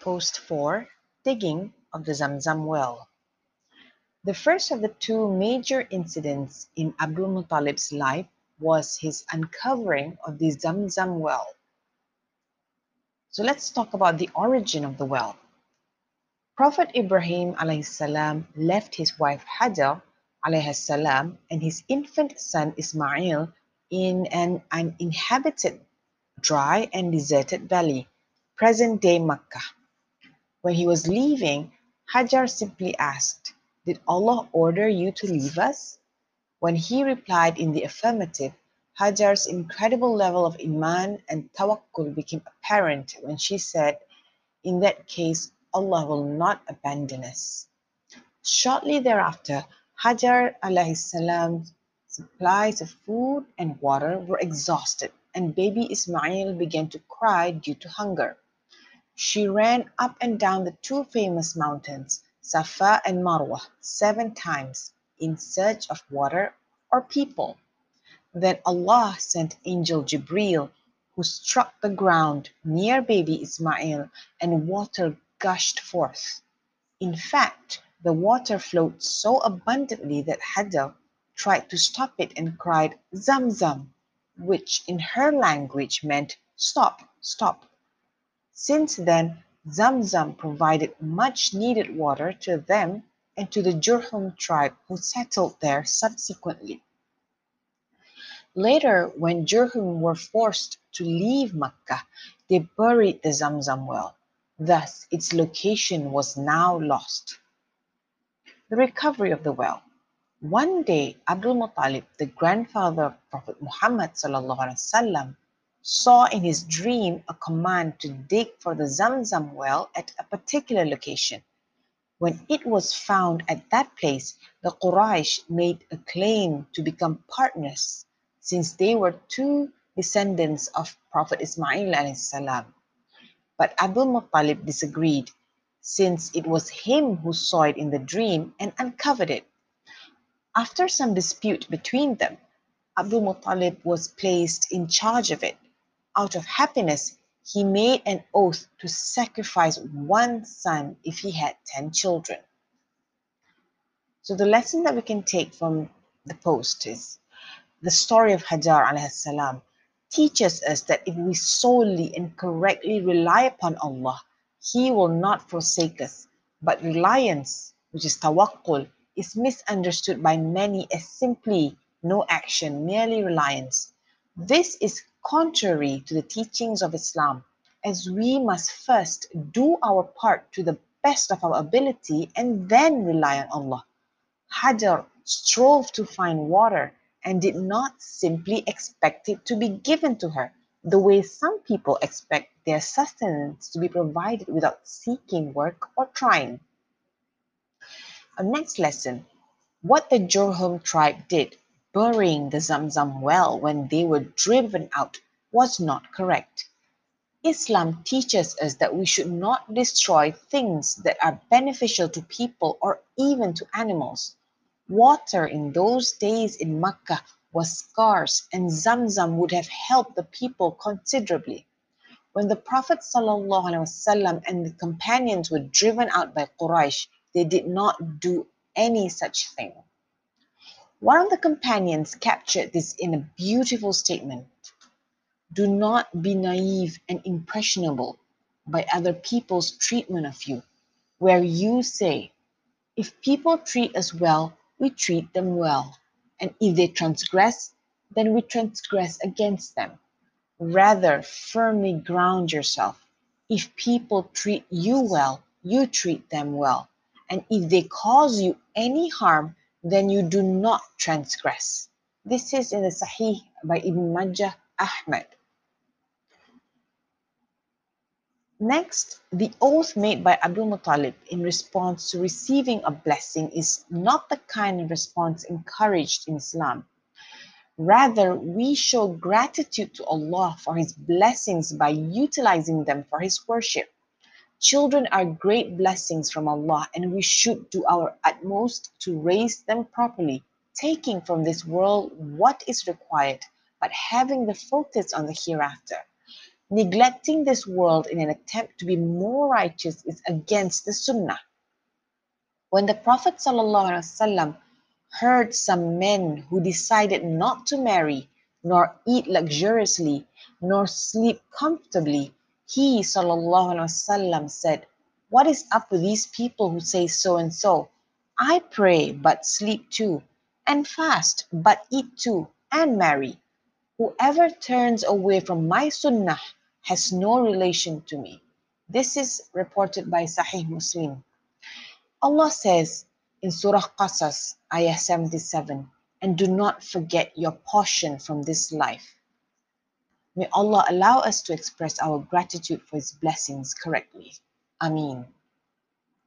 Post 4 Digging of the Zamzam Well. The first of the two major incidents in Abdul Muttalib's life was his uncovering of the Zamzam well. So let's talk about the origin of the well. Prophet Ibrahim salam left his wife Hajar salam and his infant son Ismail in an uninhabited, dry and deserted valley, present-day Makkah. When he was leaving, Hajar simply asked, Did Allah order you to leave us? When he replied in the affirmative, Hajar's incredible level of iman and tawakkul became apparent when she said, In that case, Allah will not abandon us. Shortly thereafter, Hajar supplies of food and water were exhausted, and baby Ismail began to cry due to hunger. She ran up and down the two famous mountains, Safa and Marwa, seven times in search of water or people. Then Allah sent angel Jibril, who struck the ground near baby Ismail, and water gushed forth. In fact, the water flowed so abundantly that Hajar tried to stop it and cried, Zamzam, which in her language meant stop, stop. Since then, Zamzam provided much needed water to them and to the Jurhum tribe who settled there subsequently. Later, when Jurhum were forced to leave Mecca, they buried the Zamzam well. Thus, its location was now lost. The recovery of the well. One day, Abdul Muttalib, the grandfather of Prophet Muhammad وسلم, saw in his dream a command to dig for the Zamzam well at a particular location. When it was found at that place, the Quraysh made a claim to become partners since they were two descendants of Prophet Ismail salam. But Abdul Muttalib disagreed since it was him who saw it in the dream and uncovered it. After some dispute between them, Abdul Muttalib was placed in charge of it out of happiness, he made an oath to sacrifice one son if he had 10 children. So, the lesson that we can take from the post is the story of Hajar salam teaches us that if we solely and correctly rely upon Allah, He will not forsake us. But reliance, which is tawakkul, is misunderstood by many as simply no action, merely reliance. This is contrary to the teachings of Islam, as we must first do our part to the best of our ability and then rely on Allah. Hajar strove to find water and did not simply expect it to be given to her, the way some people expect their sustenance to be provided without seeking work or trying. Our next lesson what the Jurhum tribe did burying the Zamzam well when they were driven out was not correct. Islam teaches us that we should not destroy things that are beneficial to people or even to animals. Water in those days in Mecca was scarce and Zamzam would have helped the people considerably. When the Prophet ﷺ and the companions were driven out by Quraysh, they did not do any such thing. One of the companions captured this in a beautiful statement. Do not be naive and impressionable by other people's treatment of you, where you say, If people treat us well, we treat them well, and if they transgress, then we transgress against them. Rather, firmly ground yourself. If people treat you well, you treat them well. And if they cause you any harm, then you do not transgress. This is in the Sahih by Ibn Majah Ahmad. Next, the oath made by Abdul Muttalib in response to receiving a blessing is not the kind of response encouraged in Islam. Rather, we show gratitude to Allah for His blessings by utilizing them for His worship. Children are great blessings from Allah, and we should do our utmost to raise them properly, taking from this world what is required, but having the focus on the hereafter. Neglecting this world in an attempt to be more righteous is against the Sunnah. When the Prophet ﷺ heard some men who decided not to marry, nor eat luxuriously, nor sleep comfortably, he ﷺ said, What is up with these people who say so and so? I pray but sleep too, and fast but eat too, and marry. Whoever turns away from my sunnah has no relation to me. This is reported by Sahih Muslim. Allah says in Surah Qasas, Ayah 77, and do not forget your portion from this life. May Allah allow us to express our gratitude for His blessings correctly. Ameen.